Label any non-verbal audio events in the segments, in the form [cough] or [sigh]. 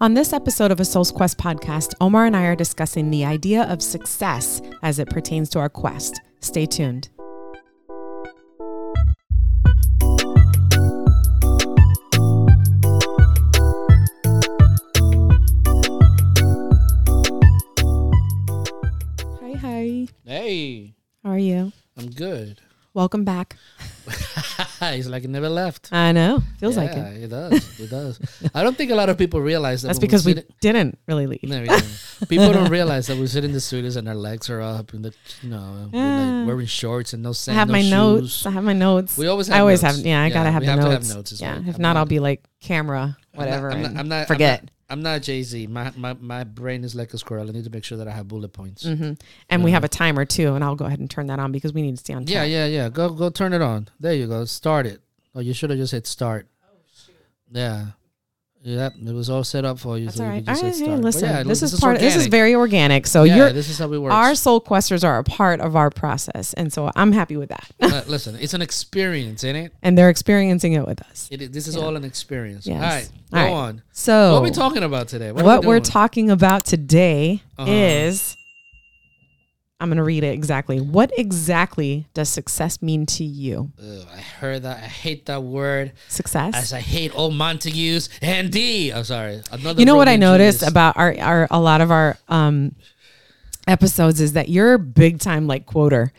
On this episode of a Soul's Quest podcast, Omar and I are discussing the idea of success as it pertains to our quest. Stay tuned. Hi, hi. Hey, How are you? I'm good. Welcome back. It's like it never left. I know. Feels like it. it does. It does. I don't think a lot of people realize that That's because we sit didn't really leave. No, we people don't realize that we sit in the studios and our legs are up and the you know we're like wearing shorts and no sandals. I have no my shoes. notes. I have my notes. We always Have I always notes. have. Yeah, I Yeah, gotta have we the have to have notes. notes as yeah, well. if I'm not, I'll be like camera, whatever. I'm not. I'm not forget. I'm not, Jay Z. My, my my brain is like a squirrel. I need to make sure that I have bullet points. hmm And we Yeah. have a timer too, and I'll go ahead and turn that on because we need to stay on. Time. Yeah, yeah, yeah. Go go turn it on. There you go. Start it. Oh, you should have just hit start. Oh shoot. Yeah. Yep, it was all set up for you. That's so all you right. just All hey, start. Listen, yeah, this look, is part. Of, This is very organic. So yeah, you're this is how we work. our soul questers are a part of our process, and so I'm happy with that. Uh, [laughs] listen, it's an experience, ain't it? and they're experiencing it with us. it this is Yeah. all an experience. Yes. All right, go right. on. So what are we talking about today? what, are we we're talking about today Uh-huh. is I'm going to read it exactly. What exactly does success mean to you? Ugh, I heard that. I hate that word. Success. As I hate old Montagues and D. I'm sorry. Another you know what I noticed Julius. about our, our a lot of our um episodes is that you're a big time like quoter.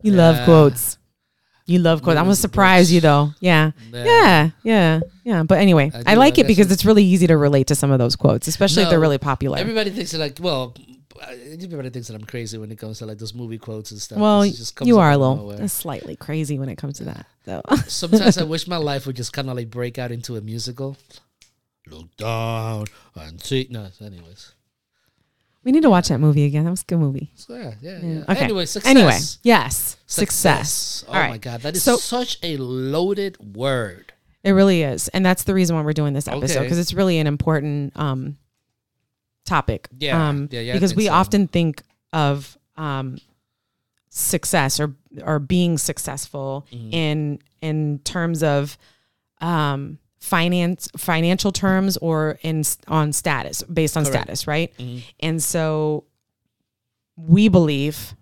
You love quotes. You love quotes. I'm gonna surprise you though. Yeah. Yeah. Yeah. Yeah. Yeah. But anyway, I I, like I it because it's really easy to relate to some of those quotes, especially if they're really popular. Everybody thinks like well, everybody thinks that I'm crazy when it comes to like those movie quotes and stuff. well, you are a little slightly crazy when it comes to that, though. [laughs] Sometimes I [laughs] wish my life would just kind of like break out into a musical. Look down and see. No, anyways. we need to watch that movie again. That was a good movie. So yeah, yeah, Yeah. yeah. Okay. Anyway, success. Anyway, yes, success. Oh All my god, that is So- such a loaded word. It really is, and that's the reason why we're doing this episode Okay. because it's really an important um, topic. Yeah, um, yeah, yeah, Because we so. often think of um, success or or being successful Mm-hmm. in in terms of um, finance financial terms or in on status based on Correct. status, right? Mhm. And so we believe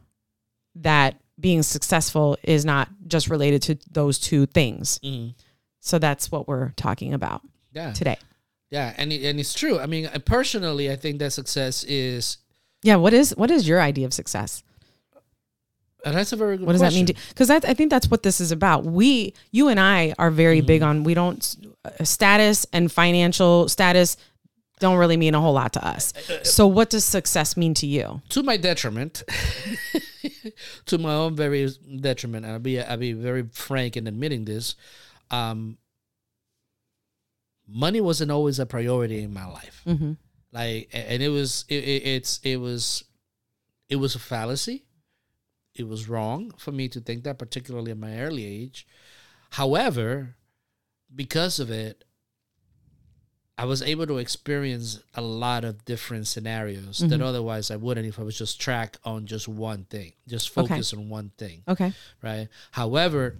that being successful is not just related to those two things. Mhm. So that's what we're talking about Yeah, today. Yeah, and it, and it's true. I mean, personally, I think that success is. Yeah, what is what is your idea of success? And that's a very good. What does that mean? question. Because I think that's what this is about. We, you and I, are very Mm-hmm. big on we don't uh, status and financial status don't really mean a whole lot to us. Uh, So, what does success mean to you? to my detriment, [laughs] to my own very detriment, and I'll be I'll be very frank in admitting this. Um, money wasn't always a priority in my life. Mm-hmm. Like, and it was it, it, it's it was it was a fallacy. It was wrong for me to think that, particularly at my early age. However, because of it, I was able to experience a lot of different scenarios that Mhm. otherwise I wouldn't if I was just track on just one thing, just Okay. focus on one thing, Okay. right? However,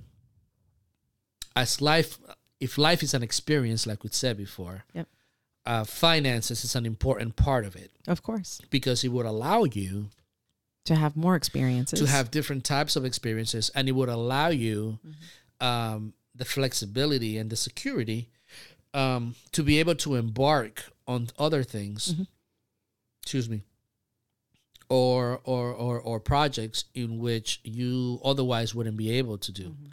as life, if life is an experience, like we said before, Yep. uh, finances is an important part of it Of course. because it would allow you To have more experiences. to have different types of experiences and it would allow you Mm-hmm. um, the flexibility and the security um, to be able to embark on other things Mhm. excuse me or, or or or projects in which you otherwise wouldn't be able to do Mm-hmm.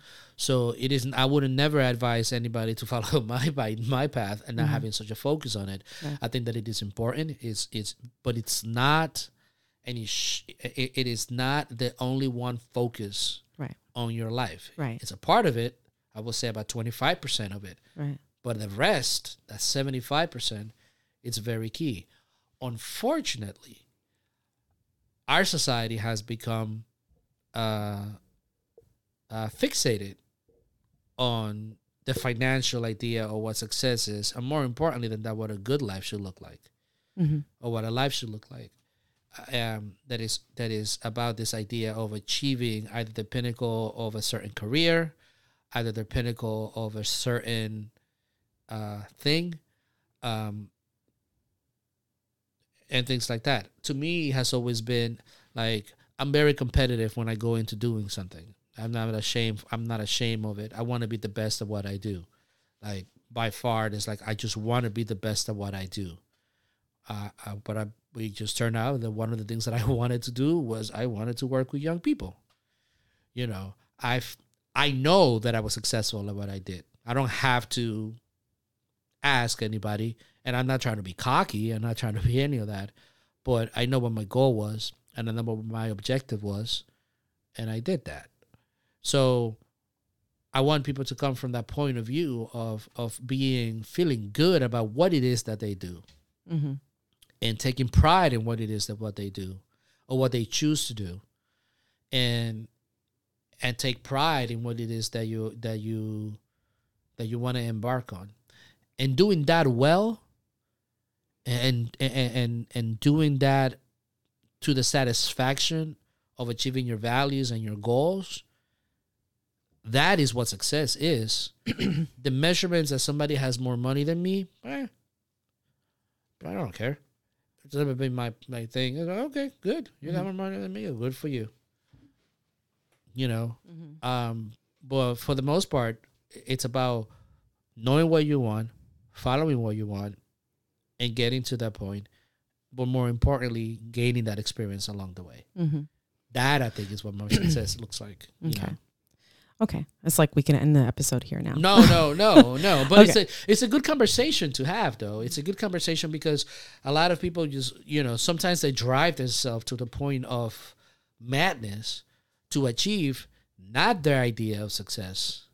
so it isn't i wouldn't never advise anybody to follow [laughs] my my, my path and not Mhm. having such a focus on it Right. i think that it is important it's it's but it's not any sh- it, it is not the only one focus Right. on your life Right. it's a part of it i will say about 25% of it Right. but the rest that 75% it's very key unfortunately our society has become uh, uh, fixated on the financial idea of what success is and more importantly than that what a good life should look like Mm-hmm. or what a life should look like um, that is that is about this idea of achieving either the pinnacle of a certain career, either the pinnacle of a certain uh, thing, um, and things like that. To me, has always been like I'm very competitive when I go into doing something. I'm not ashamed. I'm not ashamed of it. I want to be the best of what I do. Like by far, it's like I just want to be the best of what I do. Uh, uh, but I, we just turned out that one of the things that I [laughs] wanted to do was I wanted to work with young people. You know, I've I know that I was successful at what I did. I don't have to ask anybody, and I'm not trying to be cocky. I'm not trying to be any of that. But I know what my goal was, and I know what my objective was, and I did that. So I want people to come from that point of view of of being feeling good about what it is that they do Mm-hmm. and taking pride in what it is that what they do or what they choose to do and and take pride in what it is that you that you that you want to embark on and doing that well and and and, and doing that to the satisfaction of achieving your values and your goals that is what success is [clears throat] the measurements that somebody has more money than me eh, I don't care. It's never been my, my thing. Like, okay, good. You got more money than me. Good for you. You know, Mm-hmm. um, but for the most part, it's about knowing what you want, following what you want, and getting to that point. But more importantly, gaining that experience along the way. Mm-hmm. That I think is what more success looks like. You Okay. know? Okay. It's like we can end the episode here now. No, no, no, no. [laughs] But Okay. it's a it's a good conversation to have, though. It's a good conversation because a lot of people just you know sometimes they drive themselves to the point of madness to achieve not their idea of success,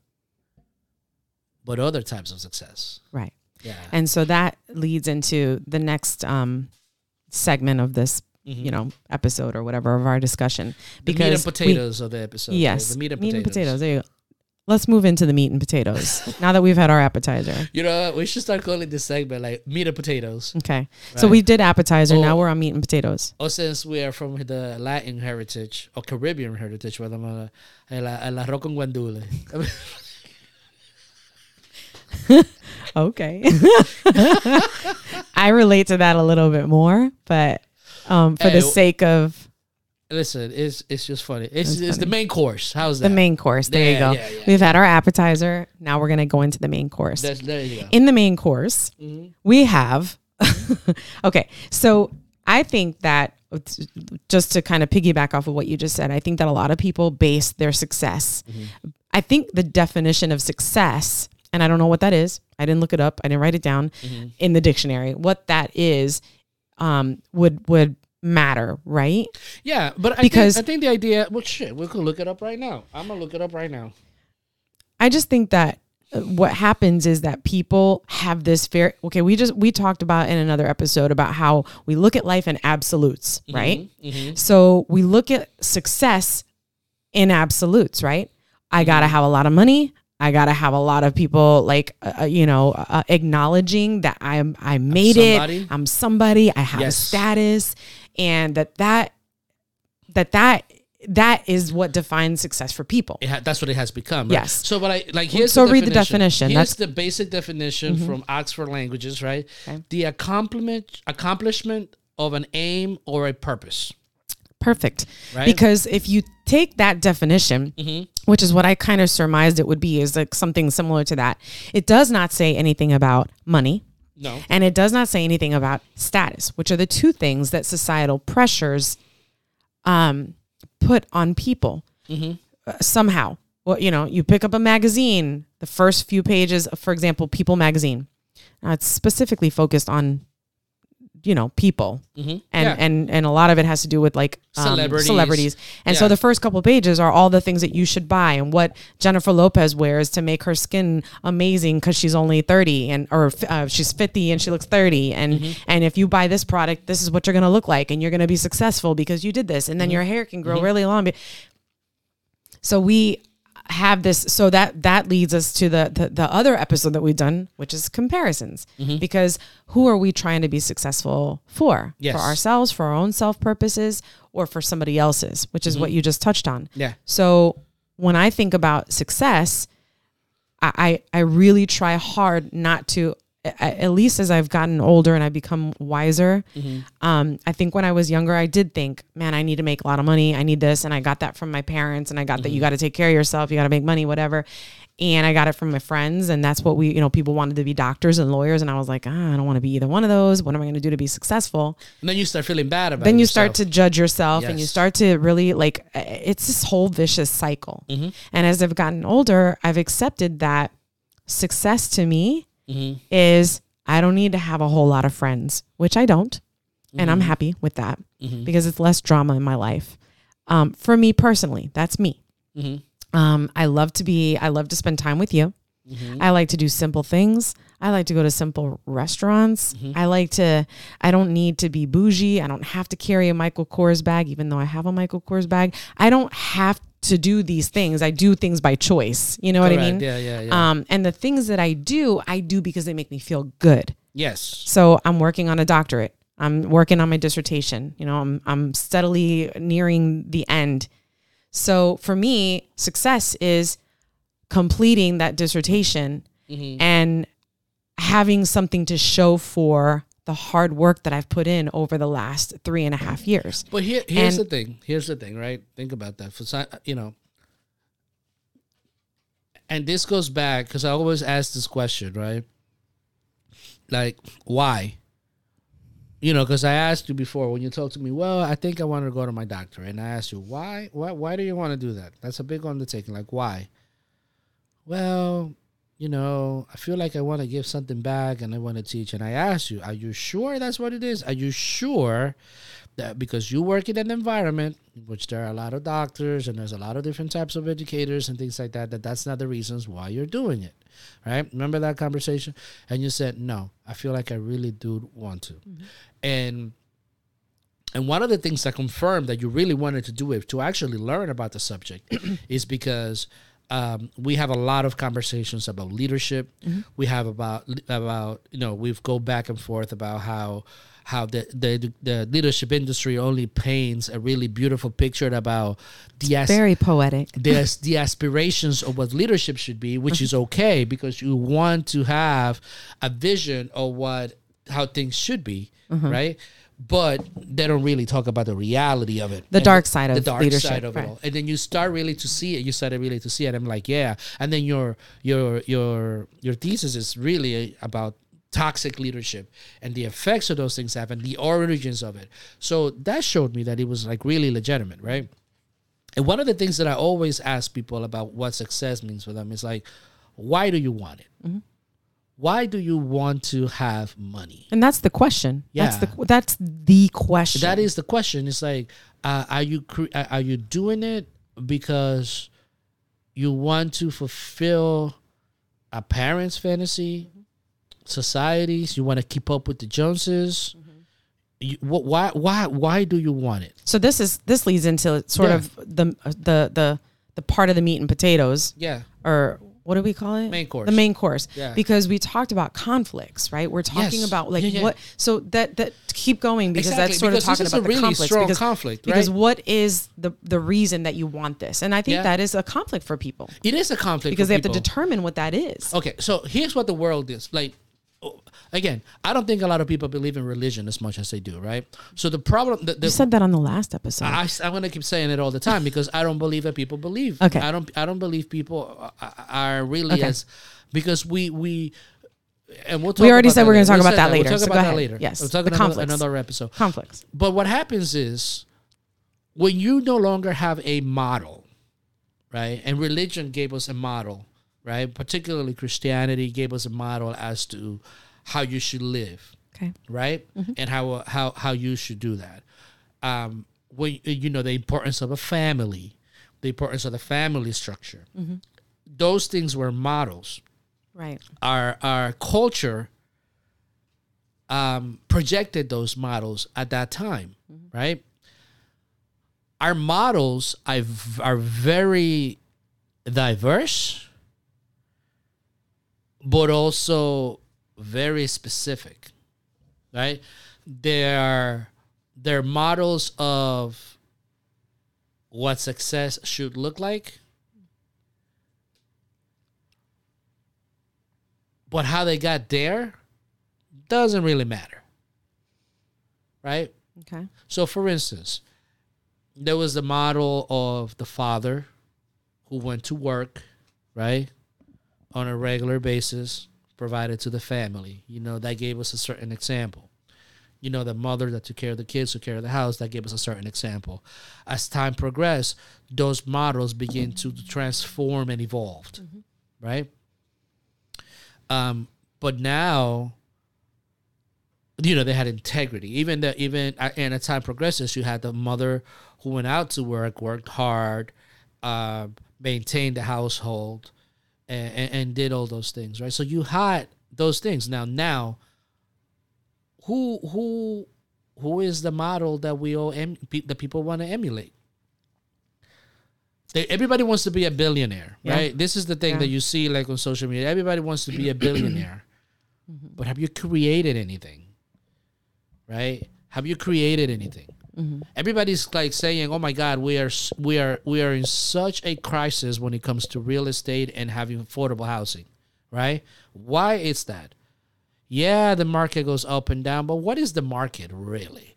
but other types of success. Right. Yeah. And so that leads into the next um, segment of this, Mhm. you know, episode or whatever of our discussion. the meat and we- potatoes of the episode. yes, the meat and potatoes. There you go. Let's move into the meat and potatoes [laughs] now that we've had our appetizer. You know, what? we should start calling this segment like meat and potatoes. Okay. So we did appetizer. Now Oh. we're on meat and potatoes. Or since we are from the Latin heritage or Caribbean heritage, whether el, el arroz con guandule. [laughs] [laughs] [laughs] Okay. [laughs] I relate to that a little bit more, but um, for Hey, the sake of Listen, it's it's just funny. It's it's the main course. How's that? the main course, there you go. yeah, yeah. We've had our appetizer. Now we're going to go into the main course. That's, there you go. In the main course, Mhm. we have [laughs] okay so i think that just to kind of piggyback off of what you just said i think that a lot of people base their success i think the definition of success and i don't know what that is i didn't look it up i didn't write it down in the dictionary what that is um would would matter right Yeah, but I Because- think, I think the idea. Well, shit, we could look it up right now. I'm gonna look it up right now. I just think that uh, what happens is that people have this fear. Okay, we just we talked about in another episode about how we look at life in absolutes, right? Mhm. So we look at success in absolutes, right? I gotta have a lot of money. I gotta have a lot of people like uh, uh, you know uh, acknowledging that I'm I made somebody. it. I'm somebody. I have Yes. a status, and that that that that that is what defines success for people. It ha- that's what it has become. Right? Yes. So, but I like here's So the read the definition. definition. Here's That's- the basic definition from Oxford Languages. Right. Okay. The accomplishment accomplishment of an aim or a purpose. Perfect. Right. Because if you take that definition, Mhm. which is what I kind of surmised it would be, is like something similar to that, it does not say anything about money. No. And it does not say anything about status, which are the two things that societal pressures um, put on people Mhm. uh, somehow. Well, you know, you pick up a magazine, the first few pages, of, for example, People magazine. Now it's specifically focused on, you know, people, Mhm. and Yeah. and and a lot of it has to do with like um, Celebrities. celebrities. And so the first couple pages are all the things that you should buy and what Jennifer Lopez wears to make her skin amazing because she's only thirty and or uh, she's fifty and she looks thirty. And Mm-hmm. and if you buy this product, this is what you're gonna look like, and you're gonna be successful because you did this, and Mm-hmm. then your hair can grow really long. So we have this so that that leads us to the, the the other episode that we've done which is comparisons Mm-hmm. because who are we trying to be successful for Yes. for ourselves for our own self purposes or for somebody else's which is what you just touched on Yeah. so when i think about success I, I really try hard not to at least as I've gotten older and I've become wiser, um, I think when I was younger, I did think, man, I need to make a lot of money. I need this. And I got that from my parents and I got that you got to take care of yourself. You got to make money, whatever. And I got it from my friends. And that's what we, you know, people wanted to be doctors and lawyers. And I was like, ah, I don't want to be either one of those. What am I going to do to be successful? And then you start feeling bad about. It. Then you yourself. start to judge yourself and you start to really like uh, it's this whole vicious cycle Mm-hmm. and as i've gotten older i've accepted that success to me Mm-hmm. is i don't need to have a whole lot of friends which i don't and Mm-hmm. i'm happy with that because it's less drama in my life um, for me personally that's me Mhm. um, i love to be i love to spend time with you Mm-hmm. I like to do simple things. I like to go to simple restaurants. Mm-hmm. I like to, I don't need to be bougie. I don't have to carry a Michael Kors bag, even though I have a Michael Kors bag. I don't have to do these things. I do things by choice. You know what I mean? Yeah, yeah, yeah. Um, and the things that I do, I do because they make me feel good. yes. So I'm working on a doctorate. I'm working on my dissertation. You know, I'm I'm steadily nearing the end. So for me, success is completing that dissertation Mm-hmm. and having something to show for the hard work that I've put in over the last three and a half years. But here, here's And- the thing. Here's the thing, right? Think about that. For si- uh, you know, and this goes back because I always ask this question, right? Like, why? You know, because I asked you before when you talked to me. Well, I think I want to go to my doctor, and I asked you why. Why? Why do you want to do that? That's a big undertaking. Like, why? Well, you know, I feel like I want to give something back, and I want to teach. And I asked you, are you sure that's what it is? Are you sure that because you work in an environment which there are a lot of doctors and there's a lot of different types of educators and things like that that that's not the reasons why you're doing it right remember that conversation and you said no i feel like i really do want to mm-hmm. and and one of the things that confirmed that you really wanted to do it to actually learn about the subject [clears throat] is because um, we have a lot of conversations about leadership. Mm-hmm. We have about about you know we've go back and forth about how how the the, the leadership industry only paints a really beautiful picture about the as- Very poetic. there's the aspirations of what leadership should be, which mm-hmm. is okay because you want to have a vision of what how things should be, mm-hmm. right? But they don't really talk about the reality of it, The dark side the of dark leadership, side of right. it all. And then you start really to see it. You started really to see it. I'm like, yeah. And then your your your your thesis is really about toxic leadership and the effects of those things have and the origins of it. So that showed me that it was like really legitimate, right? And one of the things that I always ask people about what success means for them is like, why do you want it? Mm-hmm. Why do you want to have money? And that's the question. Yeah. That's the that's the question. That is the question. It's like, uh, are you cre- uh, are you doing it because you want to fulfill a parent's fantasy, societies? You want to keep up with the Joneses? You, wh- why why why do you want it? So this is this leads into sort Yeah. of the the the the part of the meat and potatoes, Yeah, or what do we call it? Main course. The main course. Yeah. Because we talked about conflicts, right? We're talking Yes. about like Yeah, yeah. what. So that that keep going because Exactly, that's sort because of talking this is a about the really conflicts. strong because, conflict, Because what is the the reason that you want this? And I think Yeah. that is a conflict for people it is a conflict because they have to determine what that is. Okay, so here's what the world is like. Again, I don't think a lot of people believe in religion as much as they do, right? So the problem, the, You said that on the last episode. I, am gonna keep saying it all the time because I don't believe that people believe. Okay. I don't. I don't believe people are- really Okay. as because we we. And we'll talk We already about said we're gonna talk about that, that We'll later, talk about that later. Yes, we'll talk the conflicts. another episode. conflicts. But what happens is when you no longer have a model, right? And religion gave us a model, right? Particularly Christianity gave us a model as to how you should live, Okay. right? And how how how you should do that. Um, when you know the importance of a family, the importance of the family structure. Those things were models Right. our our culture um, projected those models at that time, right? Our models are very diverse, but also very specific, right? They're they're models of what success should look like but how they got there doesn't really matter. Right? Okay. So, for instance, there was the model of the father who went to work, right, on a regular basis, provided to the family. You know, that gave us a certain example. You know, the mother that took care of the kids, took care of the house, that gave us a certain example. As time progressed, those models begin to transform and evolve, right? Um, but now, you know, they had integrity. Even the even uh, and as time progresses, you had the mother who went out to work, worked hard, uh, maintained the household, and, and, did all those things, right? So you had those things. Now, now, who who who is the model that we all em- pe- the people want to emulate? They, everybody wants to be a billionaire, Yeah. right? This is the thing Yeah. that you see like on social media. Everybody wants to be a billionaire, [clears throat] mm-hmm. but have you created anything? Right? Have you created anything? Mm-hmm. Everybody's like saying, "Oh my God, we are we are we are in such a crisis when it comes to real estate and having affordable housing." Right? Why is that? Yeah, the market goes up and down, but what is the market really?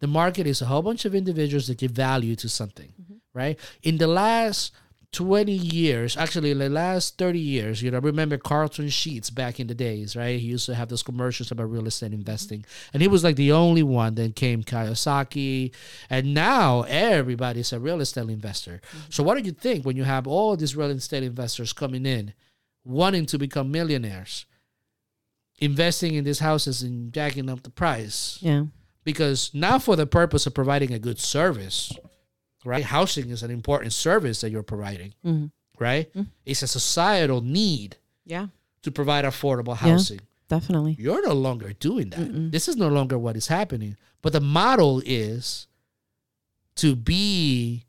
The market is a whole bunch of individuals that give value to something, mm-hmm. right? In the last 20 years, actually, the last 30 years, you know, remember Carleton Sheets back in the days, right? He used to have those commercials about real estate investing. And he was like the only one. Then came Kiyosaki. And now everybody's a real estate investor. Mm-hmm. So, what do you think when you have all these real estate investors coming in, wanting to become millionaires? investing in these houses and jacking up the price Yeah. because now for the purpose of providing a good service right housing is an important service that you're providing Mhm. right it's a societal need Yeah. to provide affordable housing Definitely. you're no longer doing that this is no longer what is happening but the model is to be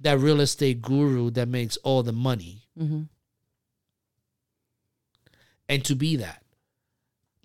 that real estate guru that makes all the money Mm-hmm. and to be that.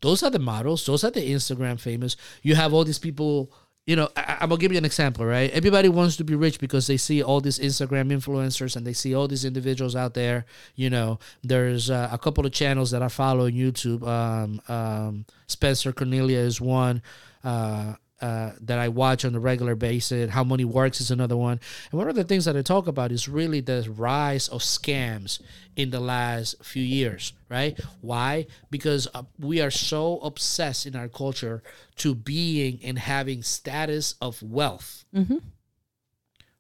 Those are the models. Those are the Instagram famous. You have all these people. You know, I, I'm gonna give you an example, right? Everybody wants to be rich because they see all these Instagram influencers and they see all these individuals out there. You know, there's uh, a couple of channels that I follow on YouTube. Um, um, Spencer Cornelia is one. Uh, uh, that I watch on a regular basis. How Money Works is another one. And one of the things that I talk about is really the rise of scams in the last few years, right? Why? Because uh, we are so obsessed in our culture to being and having status of wealth, hmm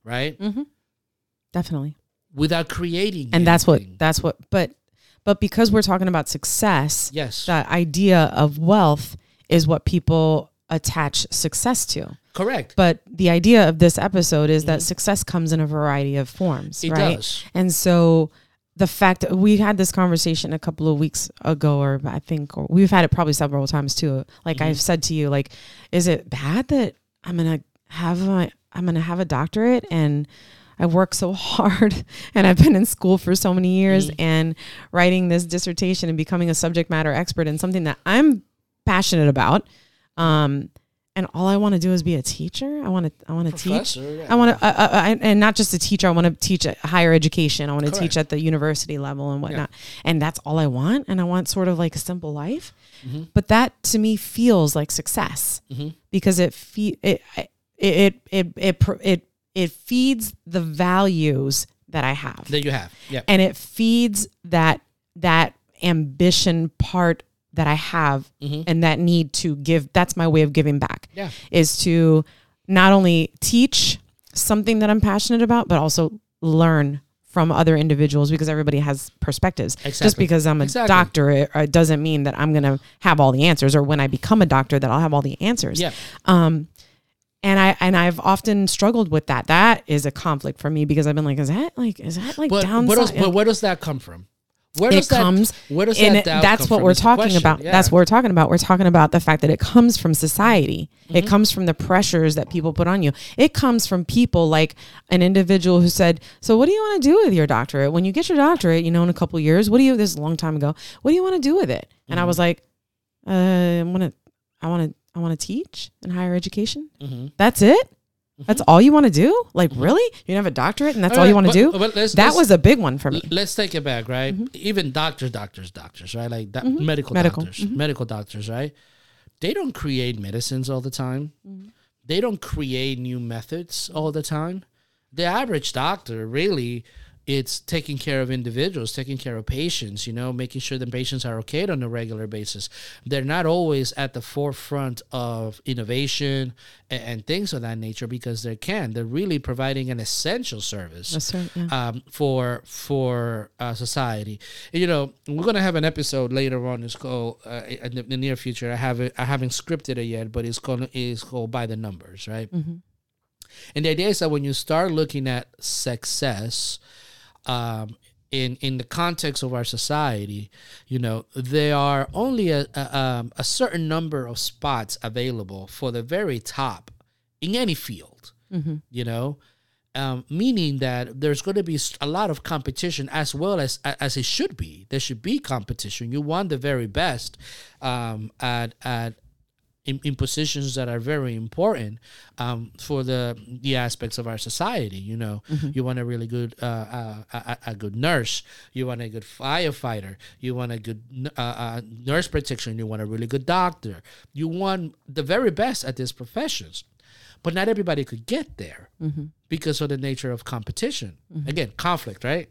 right? hmm Definitely. Without creating And that's what that's what but but because we're talking about success, Yes, that idea of wealth is what people attach success to. correct. But the idea of this episode is that success comes in a variety of forms, Mm-hmm. It right? does. And so the fact we had this conversation a couple of weeks ago, or I think, or we've had it probably several times too. Like Mm-hmm. I've said to you, like, is it bad that I'm gonna have a, I'm gonna have a doctorate and I work so [laughs] hard and I've been in school for so many years Mm-hmm. and writing this dissertation and becoming a subject matter expert in something that I'm passionate about. Um, and all I want to do is be a teacher. I want to, I want to teach. Yeah. I want to, uh, uh, I, and not just a teacher. I want to teach higher education. I want to teach at the university level and whatnot. And that's all I want. And I want sort of like a simple life. Mm-hmm. But that to me feels like success Mhm. because it fe- it it it it it it, it feeds the values that I have that you have. Yeah. and it feeds that that ambition part that I have Mhm. and that need to give that's my way of giving back Yeah. is to not only teach something that I'm passionate about but also learn from other individuals because everybody has perspectives just because I'm a Exactly. doctor it, it doesn't mean that I'm going to have all the answers or when I become a doctor that I'll have all the answers Yeah. um, and I and I've often struggled with that. That is a conflict for me because I've been like, is that like is that like But, downside? where does, but where does that come from? Where it does that, comes Where does and that it- doubt that's what we're talking question. about. Yeah. That's what we're talking about. We're talking about the fact that it comes from society. Mm-hmm. It comes from the pressures that people put on you. It comes from people like an individual who said, "So what do you want to do with your doctorate? When you get your doctorate, you know, in a couple of years, what do you? This is a long time ago. What do you want to do with it?" And I Mm-hmm. was like, uh, "I want to, I want to, I want to teach in higher education. Mhm. That's it." That's all you want to do? Like, really? You have a doctorate and that's all, All you want to do? but let's- that let's- was a big one for me. Let's take it back, right? Mm-hmm. Even doctors, doctors, doctors, right? Like do- medical, Medical. doctors, medical doctors, right? They don't create medicines all the time. Mm-hmm. They don't create new methods all the time. The average doctor really it's taking care of individuals, taking care of patients, you know, making sure the patients are okay on a regular basis. They're not always at the forefront of innovation and, and things of that nature because they can. They're really providing an essential service That's right. Yeah. um, for for uh, society. You know, we're gonna have an episode later on. It's called uh, in the, the near future. I haven't I haven't scripted it yet, but it's called it's called by the numbers, right? And the idea is that when you start looking at success, um, in in the context of our society, you know, there are only a a, um, a certain number of spots available for the very top in any field. You know, um, meaning that there's going to be a lot of competition as well as as it should be. There should be competition. You want the very best um, at at in, in positions that are very important um, for the the aspects of our society. You know, you want a really good uh, uh, a, a good nurse. You want a good firefighter. You want a good uh, uh, nurse practitioner. You want a really good doctor. You want the very best at these professions. But not everybody could get there because of the nature of competition. Again, conflict, right?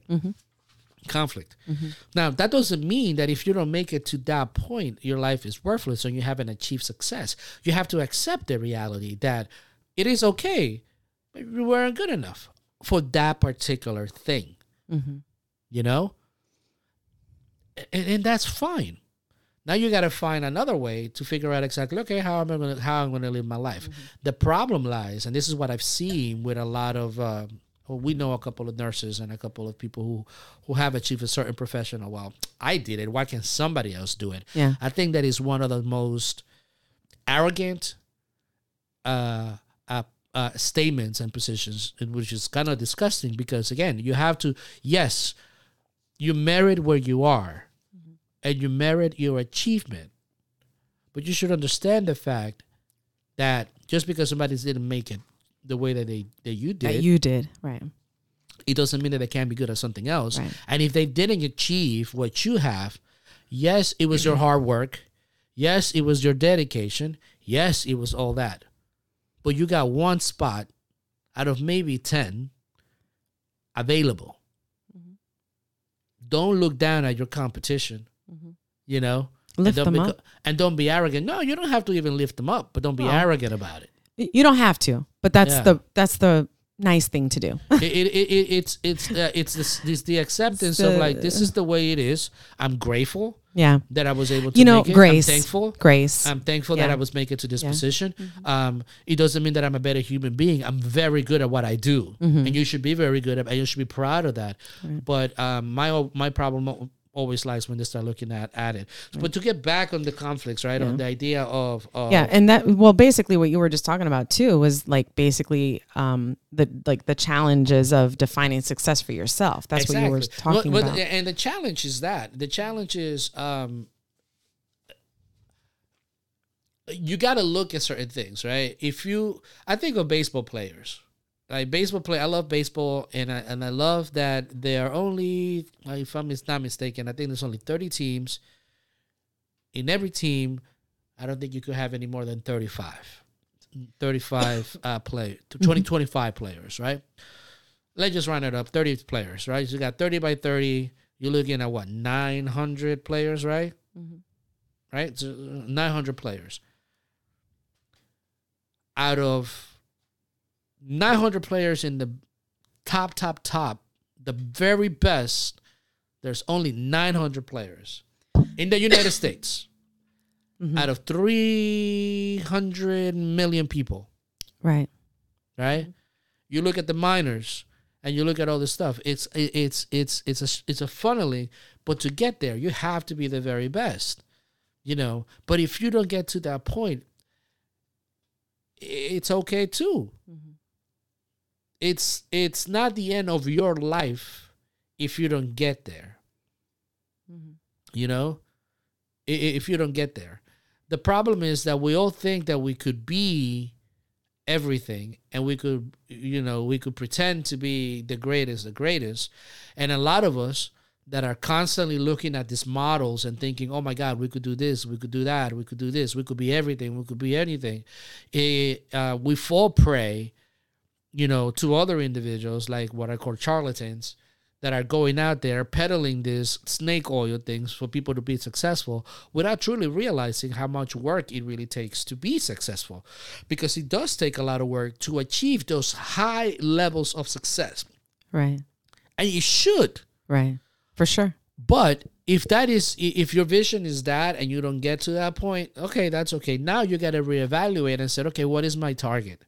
Conflict. Mm-hmm. Now, that doesn't mean that if you don't make it to that point, your life is worthless and you haven't achieved success. You have to accept the reality that it is okay, but you weren't good enough for that particular thing. Mm-hmm. You know? And, and that's fine. Now you got to find another way to figure out exactly okay how am I going to how I'm going to live my life. Mm-hmm. The problem lies, and this is what I've seen with a lot of. Uh, well, we know a couple of nurses and a couple of people who who have achieved a certain professional. Well, I did it. Why can't somebody else do it? Yeah. I think that is one of the most arrogant uh, uh, uh, statements and positions, which is kind of disgusting because again, you have to yes, you merit where you are, and you merit your achievement, but you should understand the fact that just because somebody didn't make it the way that they that you did, that you did. Right. it doesn't mean that they can't be good at something else. Right. And if they didn't achieve what you have, yes, it was your hard work. Yes, it was your dedication. Yes, it was all that. But you got one spot out of maybe 10 available. Mm-hmm. Don't look down at your competition. You know? Lift and don't them beco- up. And don't be arrogant. No, you don't have to even lift them up, but don't be No. arrogant about it. You don't have to, but that's Yeah. the that's the nice thing to do. [laughs] it, it, it, it's it's uh, it's this, this the acceptance of like this is the way it is. I'm grateful yeah. that I was able to You know, make it. grace. I'm thankful. Grace. I'm thankful that I was making it to this Yeah. position. Um, it doesn't mean that I'm a better human being. I'm very good at what I do, Mm-hmm. and you should be very good at. And you should be proud of that. But um, my my problem always lies when they start looking at at it. But to get back on the conflicts, right? On the idea of, of yeah and that well basically what you were just talking about too was like basically um the like the challenges of defining success for yourself that's what you were talking Well, well, about And the challenge is that the challenge is um, you got to look at certain things, right? If you, I think of baseball players. Like baseball play, I love baseball, and I and I love that there are only, if I'm not mistaken, I think there's only 30 teams. In every team, I don't think you could have any more than 35, 35 [laughs] uh, play, mm-hmm. 20, 25 players, right? let's just round it up 30 players right? So you got 30 by 30 you're looking at what 900 players right? Mm-hmm. Right? So uh, 900 players. Out of 900 players in the top top top the very best there's only 900 players in the united states mm-hmm. out of 300 million people right right? You look at the minors and you look at all this stuff. It's it's it's it's a it's a funneling, but to get there, you have to be the very best, you know. But if you don't get to that point, it's okay too. Mm-hmm. It's it's not the end of your life if you don't get there. mm-hmm. You know, if you don't get there, the problem is that we all think that we could be everything and we could you know we could pretend to be the greatest the greatest and a lot of us that are constantly looking at these models and thinking oh my god we could do this we could do that we could do this we could be everything we could be anything it, uh, we fall prey you know to other individuals like what i call charlatans that are going out there peddling this snake oil things for people to be successful without truly realizing how much work it really takes to be successful because it does take a lot of work to achieve those high levels of success Right. and you should Right. For sure. but if that is if your vision is that and you don't get to that point okay that's okay now you got to reevaluate and say okay what is my target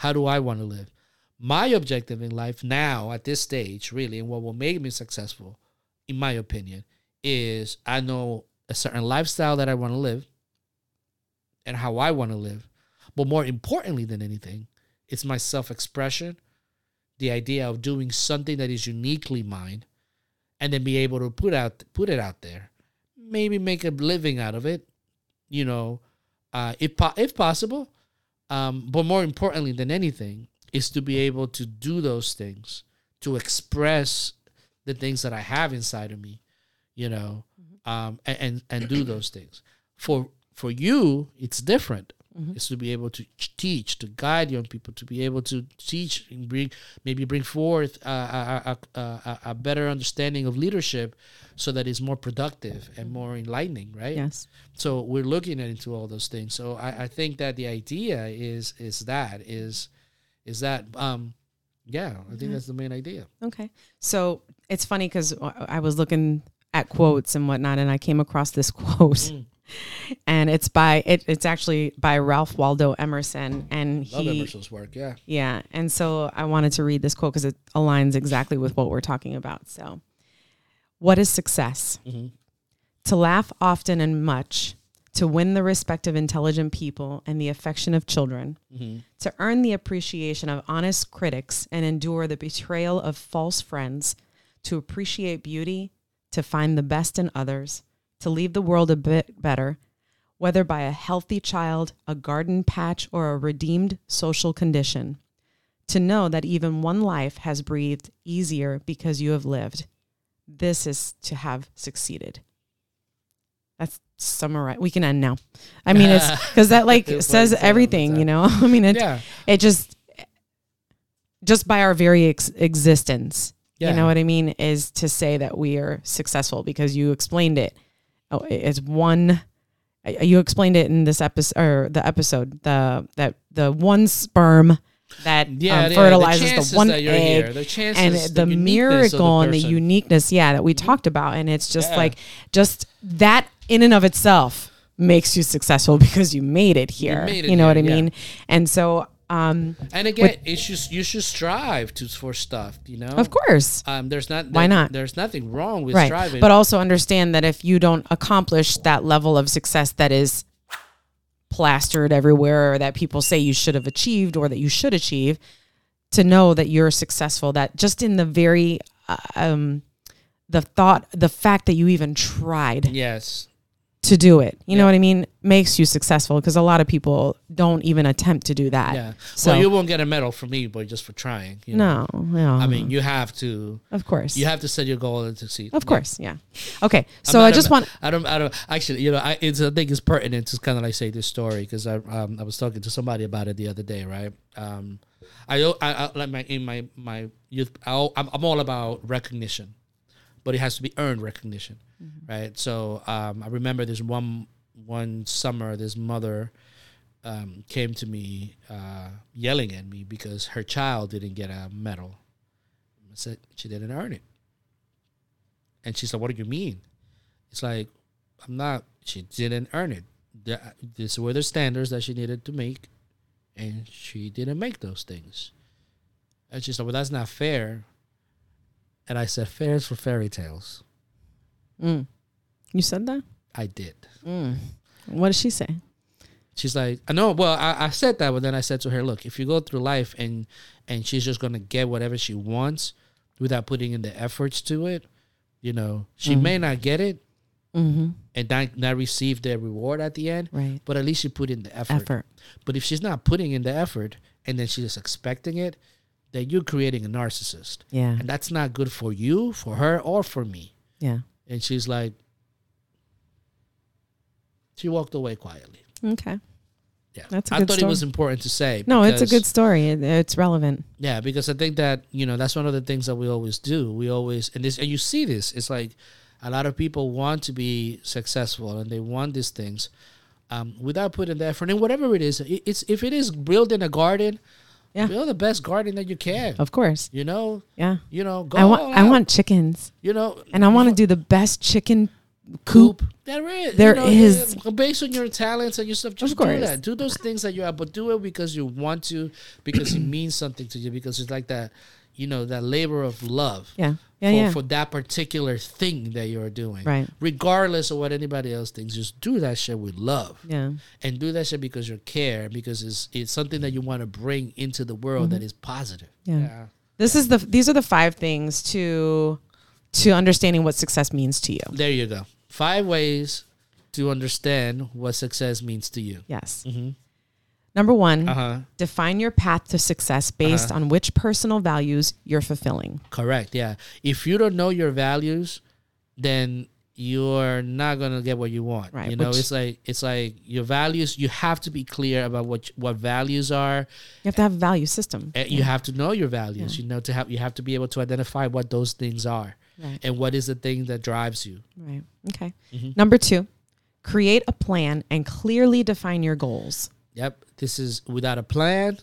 how do i want to live? My objective in life now at this stage really and what will make me successful in my opinion is i know a certain lifestyle that i want to live and how i want to live. But more importantly than anything it's my self-expression the idea of doing something that is uniquely mine and then be able to put out put it out there. Maybe make a living out of it you know uh if po- if possible um but more importantly than anything is to be able to do those things to express the things that i have inside of me you know um and and, and do those things. For for you it's different is to be able to teach to guide young people to be able to teach and bring maybe bring forth a, a, a, a, a better understanding of leadership so that it's more productive and more enlightening right Yes. so we're looking into all those things so I, I think that the idea is is that is is that um yeah i think that's the main idea Okay. So it's funny because I was looking at quotes and whatnot, and I came across this [laughs] quote, Mm. And it's by it, it's actually by Ralph Waldo Emerson, and love he emerson's work yeah yeah, and so I wanted to read this quote because it aligns exactly with what we're talking about. So, what is success? Mhm. To laugh often and much, to win the respect of intelligent people and the affection of children, Mhm. to earn the appreciation of honest critics and endure the betrayal of false friends, to appreciate beauty, to find the best in others, to leave the world a bit better, whether by a healthy child, a garden patch, or a redeemed social condition. To know that even one life has breathed easier because you have lived. This is to have succeeded. That's summarize. We can end now. I mean, it's [laughs] because that like says everything, you know. [laughs] I mean, it yeah it just just by our very ex- existence Yeah. you know what i mean is to say that we are successful because you explained it oh, it's one you explained it in this episode or the episode the that the one sperm that yeah, um, yeah, the fertilizes the one egg here, the and the, the, miracle and the uniqueness yeah that we talked about. And it's just Yeah. like just that in and of itself makes you successful because you made it here. Made you, it know what i here, mean? And so um And again, it's just you should strive to for stuff. You know, of course Um, there's not Why not? There's nothing wrong with right striving. but also understand that if you don't accomplish that level of success that is plastered everywhere or that people say you should have achieved or that you should achieve to know that you're successful that just in the very uh, um the thought the fact that you even tried yes, to do it you know what i mean makes you successful because a lot of people don't even attempt to do that yeah. so well, you won't get a medal from me, but just for trying. You know? no no I mean, you have to. of course You have to set your goal and succeed. of course yeah okay so I a- just want I don't. I don't. Actually, you know, I, it's. I think it's pertinent to kind of like say this story because I. Um, I was talking to somebody about it the other day, right? Um, I. I, I like my in my my youth. I, I'm, I'm all about recognition, but it has to be earned recognition, right? So um, I remember this one one summer, this mother um, came to me uh, yelling at me because her child didn't get a medal. I said she didn't earn it. And she's like, "What do you mean?" It's like, "I'm not. She didn't earn it. The- These were the standards that she needed to make, and she didn't make those things." And she's like, "Well, that's not fair." And I said, "Fair is for fairy tales." Mm. you said that I did. mm. what did she say She's like, I know. Well, I, I said that, but then I said to her, "Look, if you go through life and and she's just gonna get whatever she wants without putting in the efforts to it, you know, she Mhm. may not get it, Mm-hmm. and not, not receive the reward at the end. Right. But at least you put in the effort. Effort. But if she's not putting in the effort and then she's just expecting it, then you're creating a narcissist. Yeah. And that's not good for you, for her, or for me. Yeah. And she's like, she walked away quietly. Okay. Yeah. That's a I thought it was important to say. No, it's a good story. It, it's relevant. Yeah, because I think that you know that's one of the things that we always do. We always and this and you see this. It's like a lot of people want to be successful and they want these things um, without putting the effort. And whatever it is, it, it's if it is building a garden, Yeah. build the best garden that you can. Of course. You know, Yeah. you know, go I want I want chickens. you know, And I want to do the best chicken coop. There is. There you know, is. Based on your talents and your stuff, just do that. Do those things that you have, but do it because you want to, because it means something to you, because it's like that, you know, that labor of love. Yeah. Yeah, for, yeah. for that particular thing that you're doing. Right. Regardless of what anybody else thinks, just do that shit with love. yeah. And do that shit because you care, because it's it's something that you want to bring into the world that is positive. Mm-hmm. Yeah. This is the these are the five things to to understanding what success means to you. There you go. Five ways to understand what success means to you. Yes. Mhm. Number 1, Uh huh. define your path to success based Uh-huh. on which personal values you're fulfilling. Correct. Yeah. If you don't know your values, then you're not gonna get what you want. Right, You know, which- it's like it's like your values. You have to be clear about what what values are. You have to have a value system. You have to know your values. You know to have you have to be able to identify what those things are Right. and what is the thing that drives you. Right. Okay. Mhm. Number 2, create a plan and clearly define your goals. Yep. This is without a plan,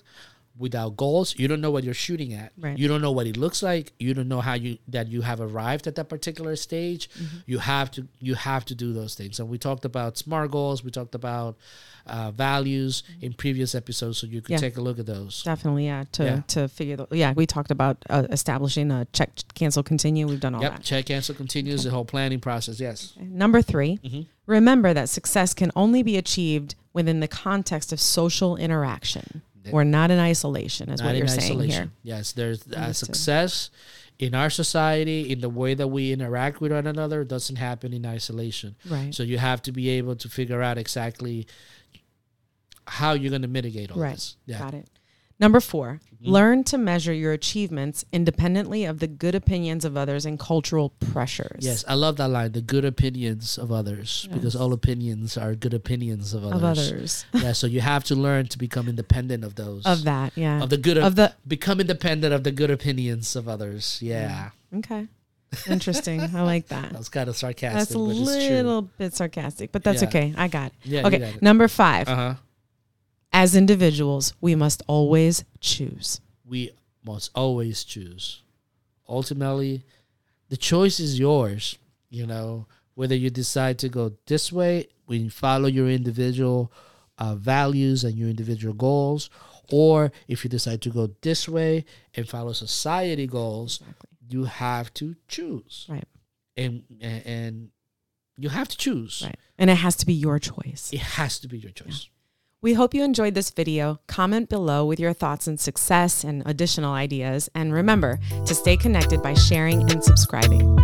without goals. You don't know what you're shooting at. Right. You don't know what it looks like. You don't know how you that you have arrived at that particular stage. Mm-hmm. You have to you have to do those things. And we talked about smart goals. We talked about uh, values in previous episodes, so you could Mm-hmm. Yeah. take a look at those. Definitely, yeah. To Yeah. to figure the yeah, we talked about uh, establishing a check, cancel, continue. We've done all Yep. that. Check cancel continues the whole planning process. Yes. Number 3 Mhm. Remember that success can only be achieved within the context of social interaction. We're not in isolation, is Not what you're saying here. Yes, there's uh, success in our society, in the way that we interact with one another, doesn't happen in isolation. Right. So you have to be able to figure out exactly how you're going to mitigate all Right. this. Yeah. Got it. Number 4 Mm-hmm. learn to measure your achievements independently of the good opinions of others and cultural pressures. Yes, I love that line. The good opinions of others, because all opinions are good opinions of others. Of others. [laughs] yeah, so you have to learn to become independent of those. of that, yeah. Of the good of the become independent of the good opinions of others. Yeah, Okay. Interesting. I like that. [laughs] that was kind of sarcastic, That's a but it's true. little bit sarcastic, but that's Yeah. okay. I got it. Yeah, okay. got it. Number five. Uh huh. As individuals, we must always choose. we must always choose. Ultimately, the choice is yours. You know, whether you decide to go this way, when you follow your individual uh, values and your individual goals, or if you decide to go this way and follow society goals, you have to choose. Right. And, and and you have to choose. Right. And it has to be your choice. It has to be your choice. We hope you enjoyed this video. Comment below with your thoughts on success and additional ideas. And remember to stay connected by sharing and subscribing.